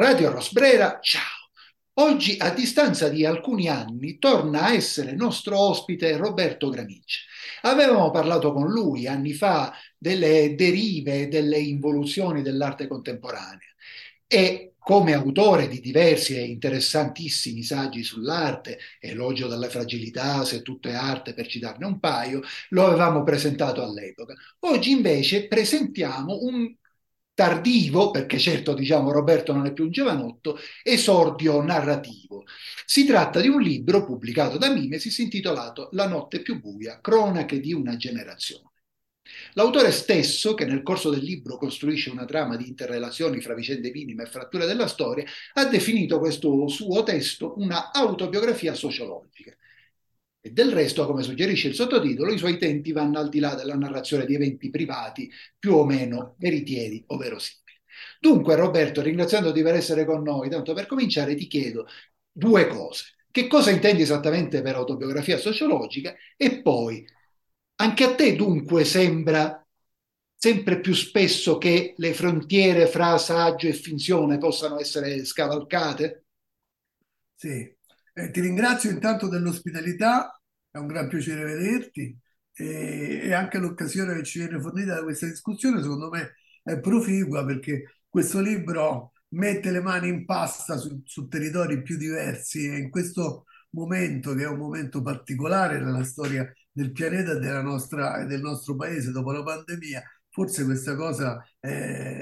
Radio Rosbrera, ciao! Oggi, a distanza di alcuni anni, torna a essere nostro ospite Roberto Gramici. Avevamo parlato con lui anni fa delle derive, delle involuzioni dell'arte contemporanea e come autore di diversi e interessantissimi saggi sull'arte, Elogio della fragilità, Se tutto è arte, per citarne un paio, lo avevamo presentato all'epoca. Oggi invece presentiamo un tardivo, perché certo diciamo Roberto non è più un giovanotto, esordio narrativo. Si tratta di un libro pubblicato da Mimesis intitolato La notte più buia, cronache di una generazione. L'autore stesso, che nel corso del libro costruisce una trama di interrelazioni fra vicende minime e fratture della storia, ha definito questo suo testo una autobiografia sociologica. E del resto, come suggerisce il sottotitolo, i suoi tempi vanno al di là della narrazione di eventi privati più o meno veritieri o verosimili. Dunque, Roberto, ringraziandoti per essere con noi, tanto per cominciare ti chiedo due cose. Che cosa intendi esattamente per autobiografia sociologica? E poi, anche a te dunque sembra sempre più spesso che le frontiere fra saggio e finzione possano essere scavalcate? Sì, eh, ti ringrazio intanto dell'ospitalità, è un gran piacere vederti e, e anche l'occasione che ci viene fornita da questa discussione secondo me è proficua perché questo libro mette le mani in pasta su, su territori più diversi e in questo momento, che è un momento particolare nella storia del pianeta e del nostro paese dopo la pandemia, forse questa cosa è,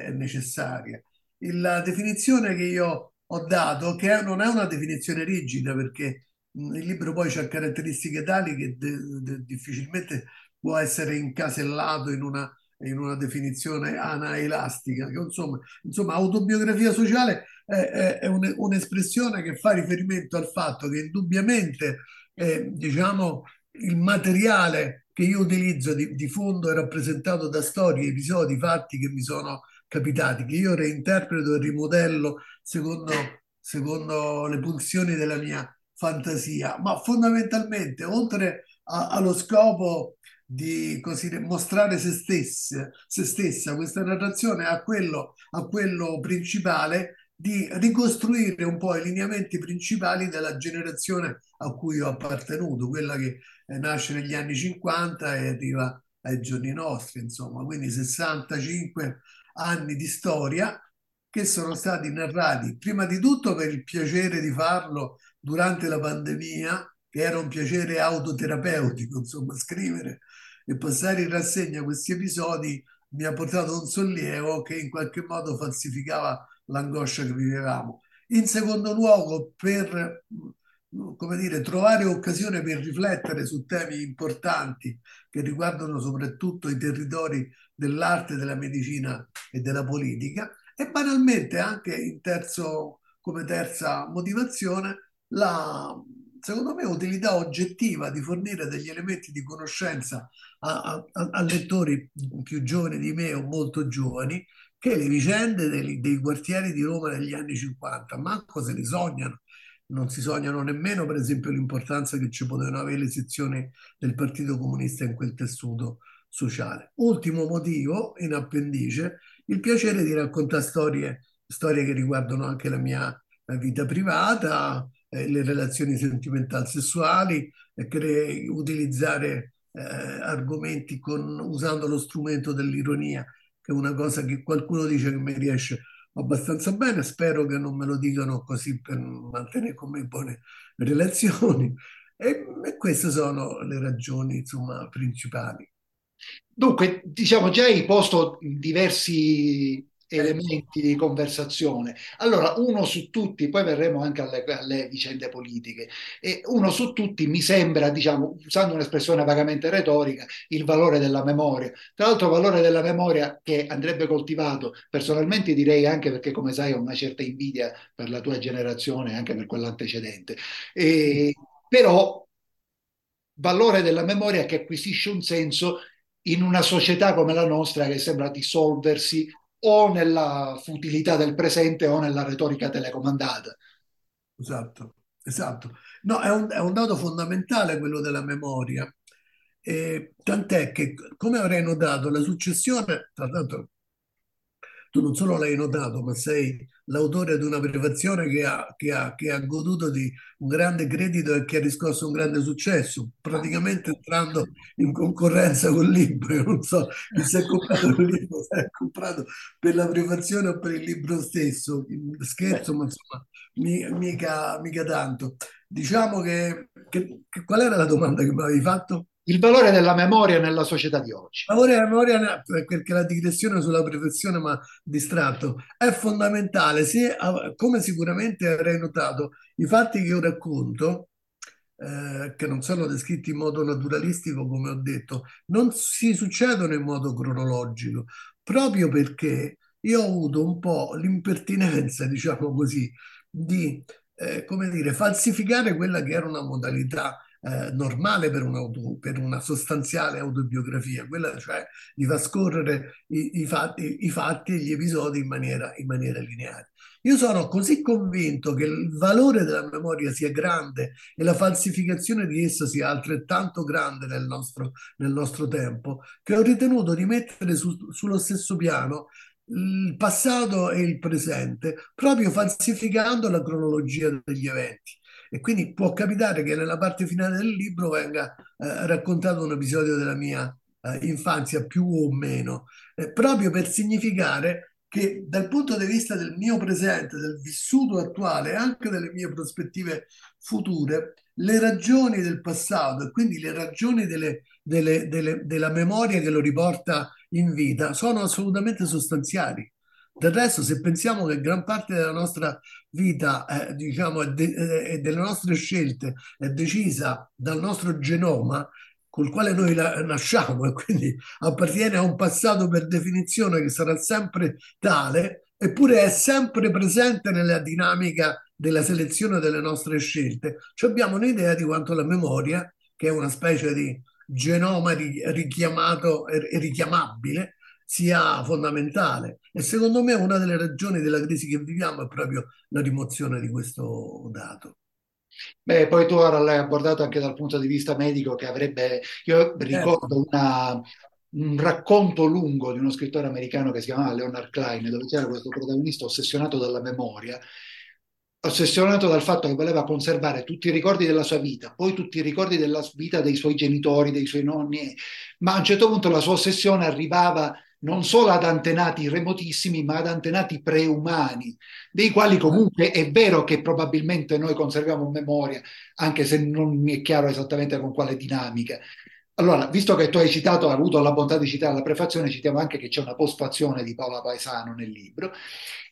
è necessaria. La definizione che io ho dato, che non è una definizione rigida perché il libro poi ha caratteristiche tali che de, de, difficilmente può essere incasellato in una, in una definizione anaelastica. Che, insomma, insomma, autobiografia sociale è, è, è un, un'espressione che fa riferimento al fatto che indubbiamente eh, diciamo, il materiale che io utilizzo di, di fondo è rappresentato da storie, episodi, fatti che mi sono capitati, che io reinterpreto e rimodello secondo, secondo le pulsioni della mia fantasia, ma fondamentalmente oltre a, allo scopo di così, mostrare se stessa, se stessa, questa narrazione ha quello, a quello principale di ricostruire un po' i lineamenti principali della generazione a cui ho appartenuto, quella che eh, nasce negli anni 50 e arriva ai giorni nostri, insomma, quindi 65 anni di storia che sono stati narrati prima di tutto per il piacere di farlo durante la pandemia, che era un piacere autoterapeutico, insomma, scrivere e passare in rassegna questi episodi mi ha portato un sollievo che in qualche modo falsificava l'angoscia che vivevamo. In secondo luogo, per come dire, trovare occasione per riflettere su temi importanti che riguardano soprattutto i territori dell'arte, della medicina e della politica e banalmente anche in terzo, come terza motivazione la, secondo me, utilità oggettiva di fornire degli elementi di conoscenza a, a, a lettori più giovani di me o molto giovani che le vicende dei, dei quartieri di Roma negli anni 50 manco se li sognano non si sognano nemmeno, per esempio, l'importanza che ci potevano avere le sezioni del Partito Comunista in quel tessuto sociale. Ultimo motivo, in appendice, il piacere di raccontare storie, storie che riguardano anche la mia vita privata, eh, le relazioni sentimentali sessuali, eh, utilizzare eh, argomenti con, usando lo strumento dell'ironia, che è una cosa che qualcuno dice che mi riesce abbastanza bene, spero che non me lo dicano così per mantenere con me buone relazioni e, e queste sono le ragioni insomma, principali. Dunque, diciamo, già hai posto diversi elementi di conversazione. Allora, uno su tutti, poi verremo anche alle, alle, vicende politiche, e uno su tutti mi sembra, diciamo, usando un'espressione vagamente retorica, il valore della memoria. Tra l'altro, valore della memoria che andrebbe coltivato, personalmente direi anche perché, come sai, ho una certa invidia per la tua generazione, anche per quella antecedente. E, però, valore della memoria che acquisisce un senso in una società come la nostra che sembra dissolversi o nella futilità del presente o nella retorica telecomandata. Esatto, esatto. No, è un, è un dato fondamentale quello della memoria. Tant'è che, come avrei notato, la successione, tra l'altro, tu non solo l'hai notato, ma sei l'autore di una prefazione che ha, che ha, che ha goduto di un grande credito e che ha riscosso un grande successo, praticamente entrando in concorrenza col libro. Io non so si è comprato il libro, si è comprato per la prefazione o per il libro stesso. Scherzo, ma insomma, mica, mica tanto. Diciamo che, che, qual era la domanda che mi avevi fatto? Il valore della memoria nella società di oggi. Il valore della memoria, perché la digressione sulla perfezione mi ha distratto, è fondamentale. Se, come sicuramente avrei notato, i fatti che io racconto, eh, che non sono descritti in modo naturalistico, come ho detto, non si succedono in modo cronologico, proprio perché io ho avuto un po' l'impertinenza, diciamo così, di eh, come dire, falsificare quella che era una modalità eh, normale per, un per, una sostanziale autobiografia, quella cioè di far scorrere i, i, fatti, i fatti, e gli episodi in maniera, in maniera lineare. Io sono così convinto che il valore della memoria sia grande e la falsificazione di essa sia altrettanto grande nel nostro, nel nostro tempo, che ho ritenuto di mettere su, sullo stesso piano il passato e il presente, proprio falsificando la cronologia degli eventi. E quindi può capitare che nella parte finale del libro venga eh, raccontato un episodio della mia eh, infanzia, più o meno, eh, proprio per significare che dal punto di vista del mio presente, del vissuto attuale e anche delle mie prospettive future, le ragioni del passato e quindi le ragioni delle, delle, delle, della memoria che lo riporta in vita sono assolutamente sostanziali. Del resto, se pensiamo che gran parte della nostra vita, eh, diciamo, e de- delle nostre scelte è decisa dal nostro genoma, col quale noi la- nasciamo e quindi appartiene a un passato per definizione che sarà sempre tale, eppure è sempre presente nella dinamica della selezione delle nostre scelte, cioè abbiamo un'idea di quanto la memoria, che è una specie di genoma richiamato e richiamabile, sia fondamentale. E secondo me una delle ragioni della crisi che viviamo è proprio la rimozione di questo dato. Beh, poi tu ora l'hai abordato anche dal punto di vista medico che avrebbe, io ricordo una, un racconto lungo di uno scrittore americano che si chiamava Leonard Klein, dove c'era questo protagonista ossessionato dalla memoria, ossessionato dal fatto che voleva conservare tutti i ricordi della sua vita, poi tutti i ricordi della vita dei suoi genitori, dei suoi nonni, ma a un certo punto la sua ossessione arrivava non solo ad antenati remotissimi, ma ad antenati preumani, dei quali comunque è vero che probabilmente noi conserviamo memoria, anche se non mi è chiaro esattamente con quale dinamica. Allora, visto che tu hai citato, hai avuto la bontà di citare la prefazione, citiamo anche che c'è una postfazione di Paola Paesano nel libro.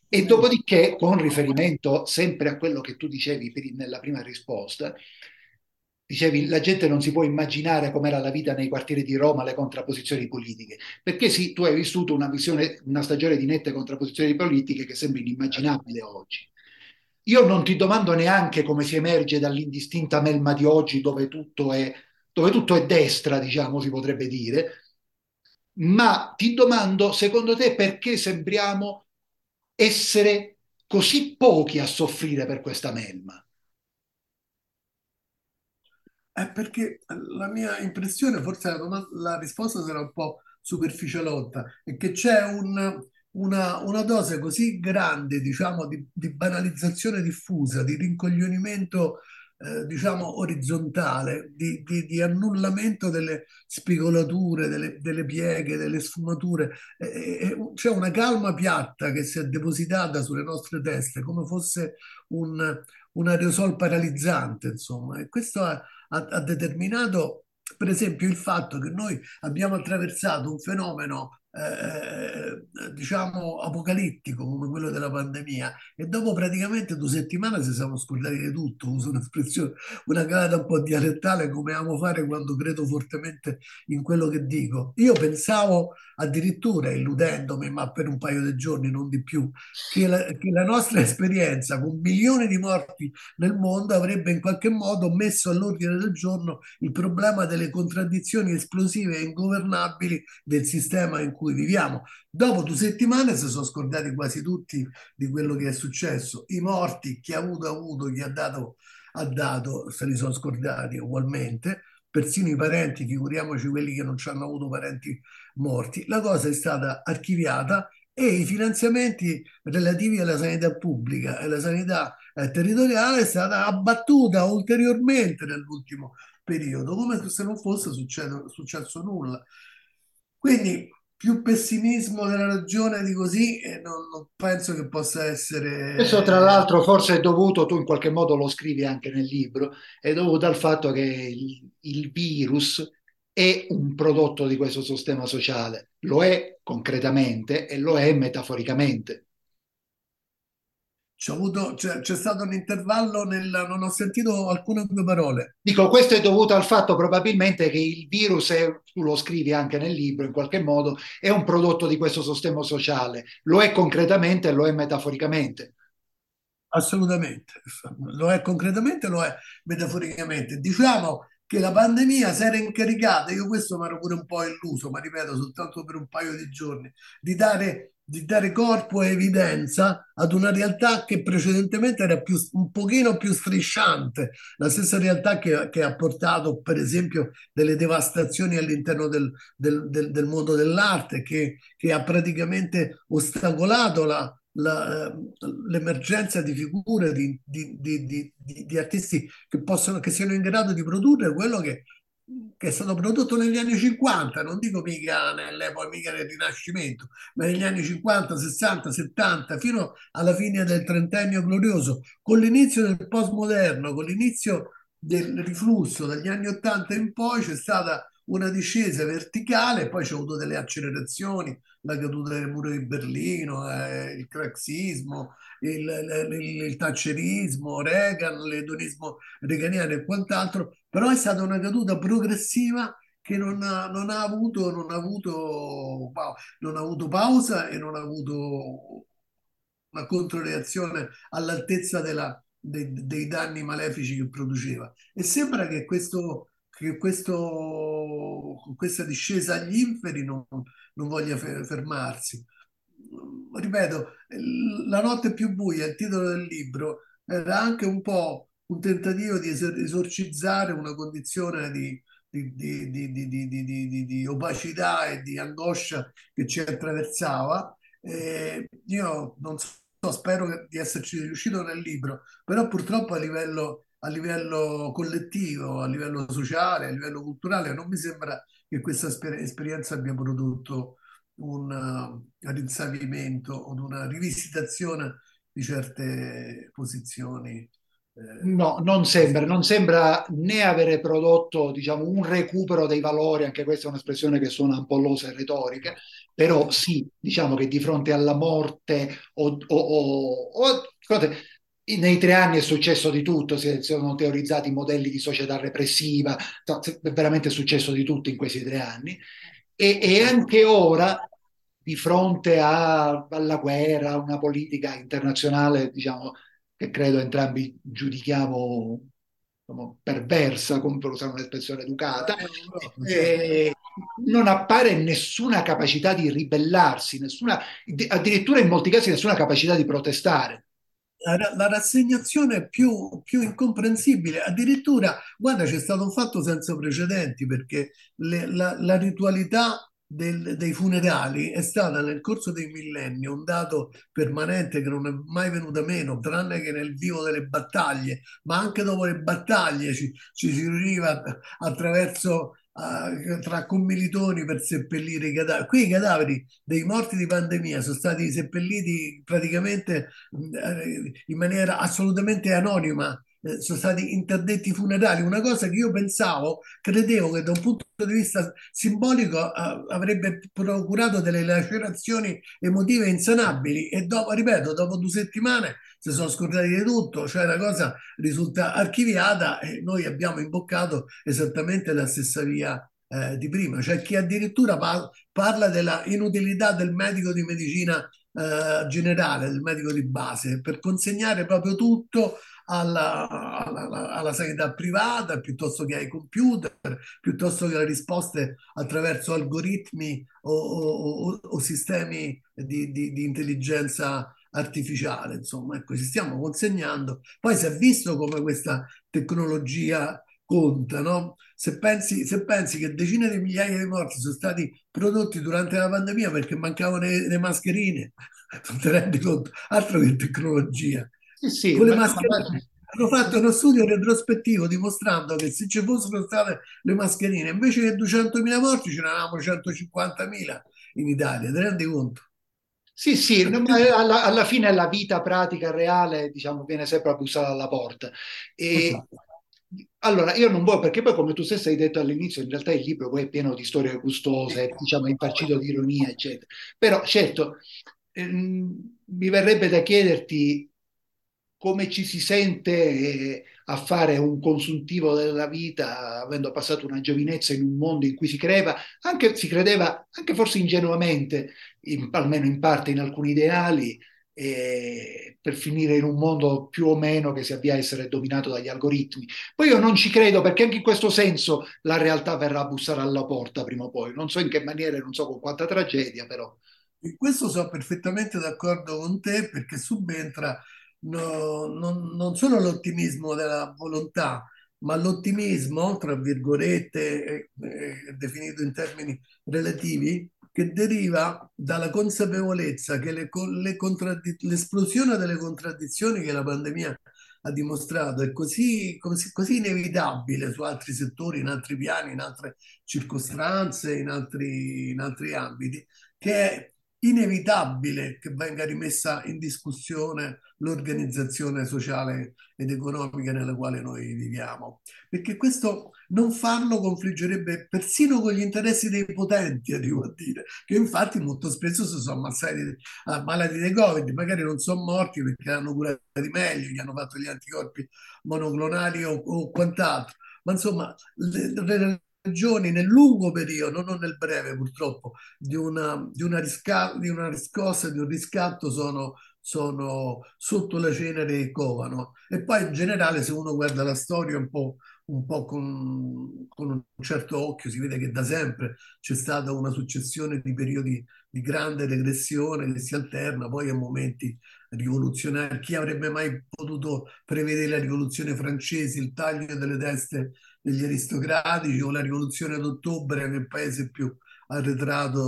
E dopodiché, con riferimento sempre a quello che tu dicevi nella prima risposta, Dicevi, la gente non si può immaginare com'era la vita nei quartieri di Roma, le contrapposizioni politiche, perché sì, tu hai vissuto una visione, una stagione di nette contrapposizioni politiche che sembra inimmaginabile oggi. Io non ti domando neanche come si emerge dall'indistinta melma di oggi dove tutto è, dove tutto è destra, diciamo, si potrebbe dire, ma ti domando, secondo te, perché sembriamo essere così pochi a soffrire per questa melma? È perché la mia impressione, forse la, domanda, la risposta sarà un po' superficialotta, è che c'è un, una, una, dose così grande, diciamo, di, di banalizzazione diffusa, di rincoglionimento, eh, diciamo, orizzontale, di, di, di, annullamento delle spigolature, delle, delle pieghe, delle sfumature. Eh, c'è una calma piatta che si è depositata sulle nostre teste, come fosse un, un aerosol paralizzante, insomma. E questo ha, ha, ha determinato, per esempio, il fatto che noi abbiamo attraversato un fenomeno eh, diciamo apocalittico come quello della pandemia. E dopo praticamente due settimane ci siamo scordati di tutto uso un'espressione una calata un po' dialettale come amo fare quando credo fortemente in quello che dico. Io pensavo addirittura illudendomi ma per un paio di giorni non di più che la, che la nostra esperienza con milioni di morti nel mondo avrebbe in qualche modo messo all'ordine del giorno il problema delle contraddizioni esplosive e ingovernabili del sistema in cui cui viviamo. Dopo due settimane si sono scordati quasi tutti di quello che è successo. I morti, chi ha avuto ha avuto, chi ha dato ha dato, se li sono scordati ugualmente. Persino i parenti, figuriamoci quelli che non ci hanno avuto parenti morti. La cosa è stata archiviata e i finanziamenti relativi alla sanità pubblica e alla sanità eh, territoriale è stata abbattuta ulteriormente nell'ultimo periodo, come se non fosse successo, successo nulla. Quindi più pessimismo della ragione di così e non, non penso che possa Questo tra essere l'altro forse è dovuto, tu in qualche modo lo scrivi anche nel libro, è dovuto al fatto che il, il virus è un prodotto di questo sistema sociale, lo è concretamente e lo è metaforicamente. C'è avuto, c'è, c'è stato un intervallo nel, non ho sentito alcune tue parole. Dico, questo è dovuto al fatto probabilmente che il virus, è, tu lo scrivi anche nel libro in qualche modo, è un prodotto di questo sistema sociale, lo è concretamente e lo è metaforicamente. Assolutamente, lo è concretamente, lo è metaforicamente. Diciamo che la pandemia si era incaricata, io questo mi ero pure un po' illuso, ma ripeto, soltanto per un paio di giorni, di dare, di dare corpo e evidenza ad una realtà che precedentemente era più, un pochino più strisciante, la stessa realtà che, che ha portato, per esempio, delle devastazioni all'interno del, del, del, del mondo dell'arte, che, che ha praticamente ostacolato la, la, l'emergenza di figure di, di, di, di, artisti che, possono, che siano in grado di produrre quello che, che, è stato prodotto negli anni 50, non dico mica nell'epoca mica del Rinascimento, ma negli anni 50, 60, 70, fino alla fine del trentennio glorioso, con l'inizio del postmoderno, con l'inizio del riflusso dagli anni 80 in poi c'è stata una discesa verticale, poi c'è avuto delle accelerazioni, la caduta del muro di Berlino, eh, il craxismo, il, il, il thatcherismo, Reagan, l'edonismo reganiano e quant'altro, però è stata una caduta progressiva che non ha, non ha avuto, non ha avuto, non ha avuto pausa e non ha avuto una controreazione all'altezza della, dei, dei danni malefici che produceva. E sembra che questo che questo, questa discesa agli inferi non, non voglia fermarsi. Ripeto, La notte più buia, il titolo del libro, era anche un po' un tentativo di esorcizzare una condizione di, di, di, di opacità e di angoscia che ci attraversava. Eh, io non so, spero di esserci riuscito nel libro, però purtroppo a livello a livello collettivo, a livello sociale, a livello culturale, non mi sembra che questa esper- esperienza abbia prodotto un, uh, rinsavimento o una rivisitazione di certe posizioni. No, non sembra, non sembra né avere prodotto, diciamo, un recupero dei valori, anche questa è un'espressione che suona un po' losa e retorica, però sì, diciamo che di fronte alla morte o, o, o, o nei tre anni è successo di tutto, si sono teorizzati modelli di società repressiva, è veramente successo di tutto in questi tre anni. E, e anche ora, di fronte a, alla guerra, a una politica internazionale, diciamo, che credo entrambi giudichiamo diciamo, perversa, come per usare un'espressione educata, eh, non appare nessuna capacità di ribellarsi, nessuna, addirittura in molti casi nessuna capacità di protestare la, rassegnazione più, più, incomprensibile. Addirittura, guarda, c'è stato un fatto senza precedenti perché le, la, la, ritualità del, dei funerali è stata nel corso dei millenni un dato permanente che non è mai venuto meno, tranne che nel vivo delle battaglie, ma anche dopo le battaglie ci, ci si riuniva attraverso uh, tra commilitoni per seppellire i cadaveri. Qui i cadaveri dei morti di pandemia sono stati seppelliti praticamente uh, in maniera assolutamente anonima eh, sono stati interdetti funerali, una cosa che io pensavo, credevo che da un punto di vista simbolico avrebbe procurato delle lacerazioni emotive insanabili e dopo, ripeto, dopo due settimane si sono scordati di tutto, cioè la cosa risulta archiviata e noi abbiamo imboccato esattamente la stessa via eh, di prima. C'è chi addirittura par- parla della inutilità del medico di medicina eh, generale, del medico di base, per consegnare proprio tutto alla, alla, alla, sanità privata piuttosto che ai computer, piuttosto che alle risposte attraverso algoritmi o, o, o sistemi di, di, di intelligenza artificiale, insomma, ecco, ci stiamo consegnando. Poi si è visto come questa tecnologia conta, no? Se pensi, se pensi che decine di migliaia di morti sono stati prodotti durante la pandemia perché mancavano le, le mascherine, non ti rendi conto? Altro che tecnologia. Sì, sì, Con le ma, mascherine hanno fatto uno studio retrospettivo dimostrando che se ci fossero state le mascherine, invece che 200.000 morti, ce n'eravamo 150.000 in Italia, ti rendi conto? Sì, sì, alla, alla fine la vita pratica, reale, diciamo, viene sempre bussata alla porta. E Esatto. allora, io non voglio, perché poi, come tu stesso hai detto all'inizio, in realtà il libro poi è pieno di storie gustose, diciamo, infarcito di ironia, eccetera. Però, certo, ehm, mi verrebbe da chiederti come ci si sente eh, a fare un consuntivo della vita, avendo passato una giovinezza in un mondo in cui si credeva, anche, si credeva, anche forse ingenuamente, in- almeno in parte in alcuni ideali, eh, per finire in un mondo più o meno che si avvia a essere dominato dagli algoritmi. Poi io non ci credo perché anche in questo senso la realtà verrà a bussare alla porta prima o poi. Non so in che maniera, non so con quanta tragedia, però. In questo sono perfettamente d'accordo con te perché subentra no- non, non solo l'ottimismo della volontà, ma l'ottimismo, tra virgolette, eh, definito in termini relativi, che deriva dalla consapevolezza che le le contraddi- l'esplosione delle contraddizioni che la pandemia ha dimostrato è così, così, così inevitabile su altri settori, in altri piani, in altre circostanze, in altri, in altri ambiti, che è inevitabile che venga rimessa in discussione l'organizzazione sociale ed economica nella quale noi viviamo, perché questo non farlo confliggerebbe persino con gli interessi dei potenti, arrivo a dire, che infatti molto spesso si sono ammazzati, ammalati di Covid, magari non sono morti perché hanno curati meglio, gli hanno fatto gli anticorpi monoclonali o, o quant'altro, ma insomma le, le ragioni nel lungo periodo, non nel breve purtroppo, di una, di una, risca- di una riscossa, di un riscatto sono, sono sotto la cenere e covano. E poi in generale, se uno guarda la storia un po', un po' con, con un certo occhio, si vede che da sempre c'è stata una successione di periodi di grande regressione che si alterna poi a momenti rivoluzionari. Chi avrebbe mai potuto prevedere la rivoluzione francese, il taglio delle teste degli aristocratici o la rivoluzione d'ottobre, che è il paese più arretrato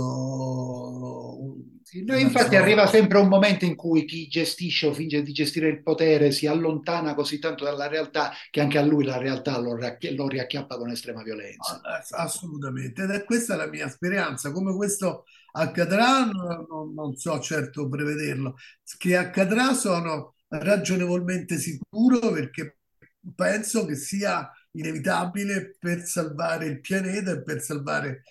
della infatti storia? arriva sempre un momento in cui chi gestisce o finge di gestire il potere si allontana così tanto dalla realtà che anche a lui la realtà lo, riacchi- lo riacchiappa con estrema violenza. Ass- Assolutamente, ed è questa la mia speranza. Come questo accadrà, non- non so certo prevederlo. Che accadrà sono ragionevolmente sicuro perché penso che sia inevitabile per salvare il pianeta e per salvare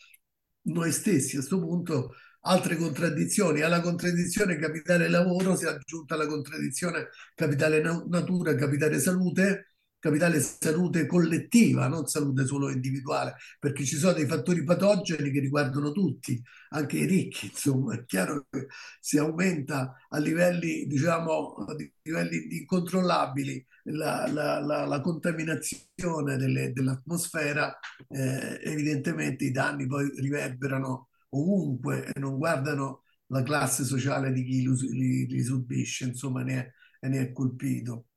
noi stessi. A questo punto, altre contraddizioni. Alla contraddizione capitale lavoro si è aggiunta la contraddizione capitale na- natura, capitale salute capitale salute collettiva, non salute solo individuale, perché ci sono dei fattori patogeni che riguardano tutti, anche i ricchi, insomma, è chiaro che se aumenta a livelli, diciamo, a livelli incontrollabili la, la, la, la contaminazione delle, dell'atmosfera, eh, evidentemente i danni poi riverberano ovunque e non guardano la classe sociale di chi li, li subisce, insomma, ne è, ne è colpito.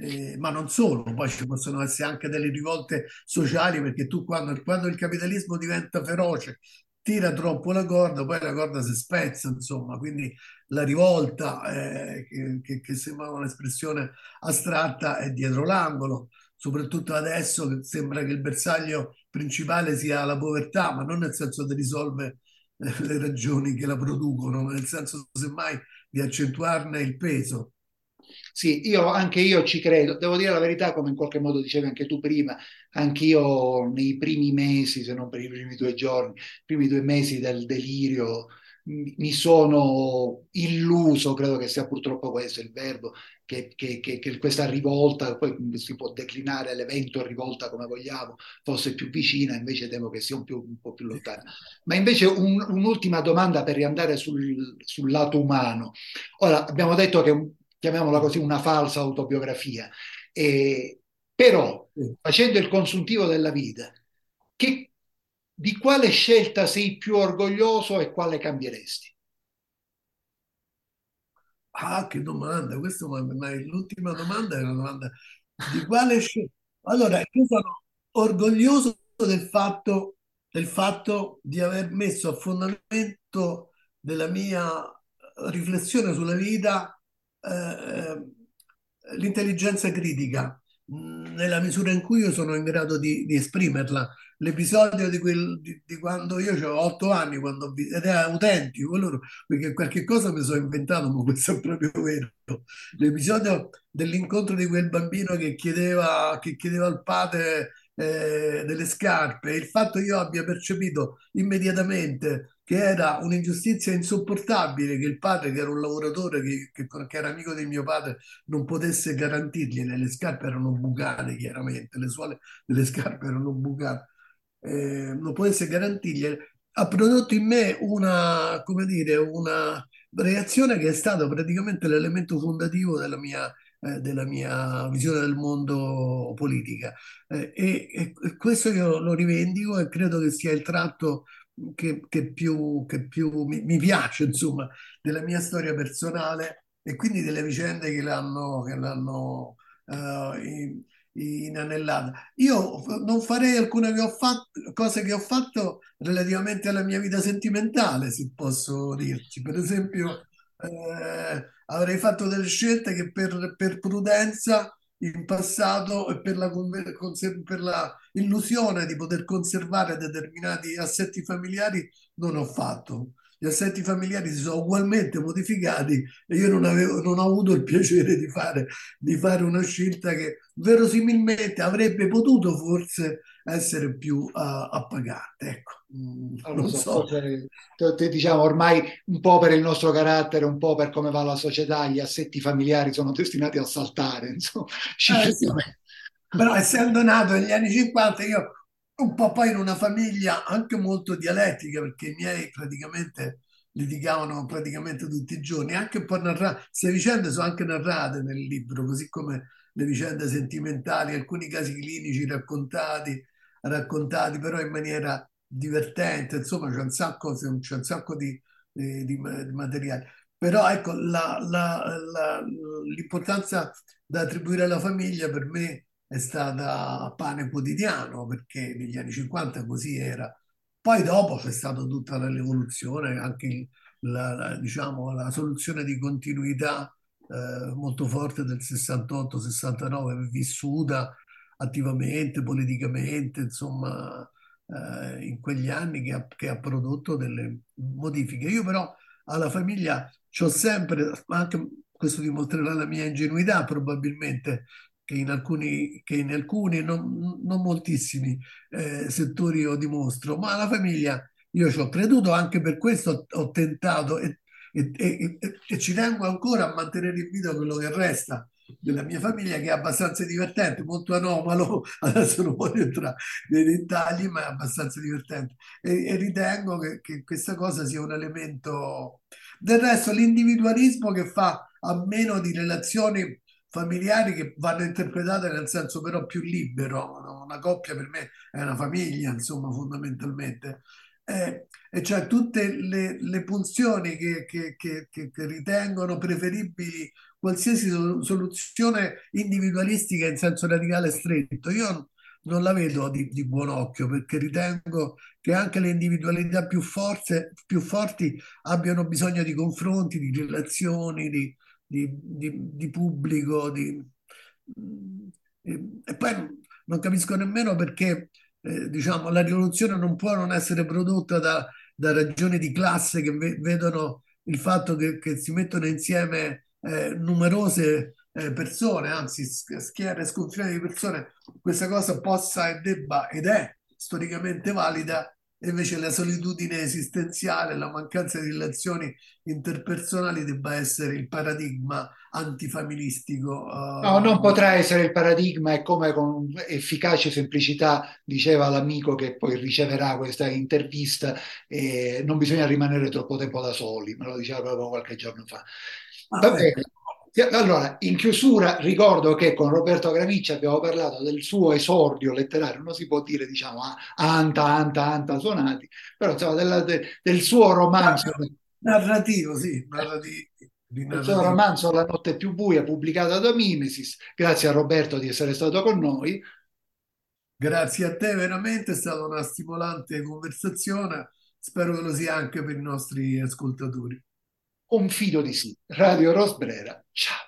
Eh, ma non solo, poi ci possono essere anche delle rivolte sociali perché tu quando, quando il capitalismo diventa feroce tira troppo la corda, poi la corda si spezza, insomma, quindi la rivolta, eh, che, che, che sembra un'espressione astratta, è dietro l'angolo, soprattutto adesso che sembra che il bersaglio principale sia la povertà, ma non nel senso di risolvere eh, le ragioni che la producono, ma nel senso semmai di accentuarne il peso. Sì, io, anche io ci credo. Devo dire la verità, come in qualche modo dicevi anche tu prima, anch'io nei primi mesi, se non per i primi due giorni, i primi due mesi del delirio, mi sono illuso, credo che sia purtroppo questo il verbo, che, che- che- che questa rivolta, poi si può declinare l'evento rivolta come vogliamo, fosse più vicina, invece temo che sia un, più- un po' più lontana. Ma invece un- un'ultima domanda per riandare sul, sul lato umano. Ora, abbiamo detto che, chiamiamola così, una falsa autobiografia, Eh, però facendo il consuntivo della vita, che- di quale scelta sei più orgoglioso e quale cambieresti? Ah, che domanda, questo, ma, ma l'ultima domanda è una domanda di quale scelta? Allora, io sono orgoglioso del fatto, del fatto di aver messo a fondamento della mia riflessione sulla vita eh, l'intelligenza critica nella misura in cui io sono in grado di, di esprimerla. L'episodio di, quel, di, di quando io avevo otto anni, quando, ed era autentico, quello, perché qualche cosa mi sono inventato, ma questo è proprio vero. L'episodio dell'incontro di quel bambino che chiedeva, che chiedeva al padre eh, delle scarpe, il fatto che io abbia percepito immediatamente che era un'ingiustizia insopportabile che il padre, che era un lavoratore, che, che, che era amico di mio padre, non potesse garantirgli, le scarpe erano bucate chiaramente, le suole delle scarpe erano bucate, eh, non potesse garantirgli, ha prodotto in me una, come dire, una reazione che è stata praticamente l'elemento fondativo della mia eh, della mia visione del mondo politica. Eh, e, e, questo io lo rivendico e credo che sia il tratto che, che più, che più mi, mi, piace, insomma, della mia storia personale e quindi delle vicende che l'hanno, che l'hanno uh, in, inanellata. Io non farei alcune che ho fatto, cose che ho fatto relativamente alla mia vita sentimentale, se posso dirci. Per esempio, eh, avrei fatto delle scelte che per, per prudenza in passato per la, per la, illusione di poter conservare determinati assetti familiari non ho fatto. Gli assetti familiari si sono ugualmente modificati e io non, avevo, non ho avuto il piacere di fare, di fare una scelta che verosimilmente avrebbe potuto forse essere più uh, appagante. Ecco. Mm, non so, so. diciamo ormai un po' per il nostro carattere, un po' per come va la società, gli assetti familiari sono destinati a saltare. Insomma, eh, sì. Però essendo nato negli anni 50, io un po' poi in una famiglia anche molto dialettica, perché i miei praticamente litigavano praticamente tutti i giorni, anche un po' narrate, queste vicende sono anche narrate nel libro, così come le vicende sentimentali, alcuni casi clinici raccontati, raccontati però in maniera divertente, insomma c'è un sacco, c'è un sacco di, di, di materiale. Però ecco, la, la, la, l'importanza da attribuire alla famiglia per me è stata pane quotidiano, perché negli anni 50 così era. Poi dopo c'è stata tutta l'evoluzione, anche la, la, diciamo, la soluzione di continuità eh, molto forte del 68-69, vissuta attivamente, politicamente, insomma, eh, in quegli anni che ha, che ha, prodotto delle modifiche. Io però alla famiglia ci ho sempre, anche questo dimostrerà la mia ingenuità probabilmente, che in alcuni, che in alcuni non, non moltissimi eh, settori io dimostro, ma alla famiglia io ci ho creduto, anche per questo ho, ho tentato e, e, e, e, ci tengo ancora a mantenere in vita quello che resta della mia famiglia che è abbastanza divertente, molto anomalo, adesso non voglio entrare nei dettagli, ma è abbastanza divertente e, e ritengo che, che, questa cosa sia un elemento... Del resto l'individualismo che fa a meno di relazioni familiari che vanno interpretate nel senso però più libero. Una coppia per me è una famiglia, insomma, fondamentalmente. Eh, e cioè tutte le, le funzioni che, che, che, che, ritengono preferibili qualsiasi soluzione individualistica in senso radicale stretto. Io non la vedo di, di, buon occhio perché ritengo che anche le individualità più, forze, più forti abbiano bisogno di confronti, di relazioni, di, di, di, pubblico. Di, e poi non capisco nemmeno perché eh, diciamo, la rivoluzione non può non essere prodotta da, da ragioni di classe che ve, vedono il fatto che, che si mettono insieme eh, numerose eh, persone, anzi schiere sconfinate di persone, questa cosa possa e debba ed è storicamente valida invece la solitudine esistenziale, la mancanza di relazioni interpersonali debba essere il paradigma antifamilistico. Uh... No, non potrà essere il paradigma e come con efficace semplicità diceva l'amico che poi riceverà questa intervista, eh, non bisogna rimanere troppo tempo da soli, me lo diceva proprio qualche giorno fa. Ah, Va bene. Allora, in chiusura ricordo che con Roberto Gramicci abbiamo parlato del suo esordio letterario, non si può dire diciamo anta, anta, anta suonati, però insomma della, de, del suo romanzo narrativo, sì, narrativo. Il suo romanzo La notte più buia, pubblicato da Mimesis. Grazie a Roberto di essere stato con noi. Grazie a te, veramente è stata una stimolante conversazione. Spero che lo sia anche per i nostri ascoltatori. Confido di sì. Radio Rosbrera, ciao.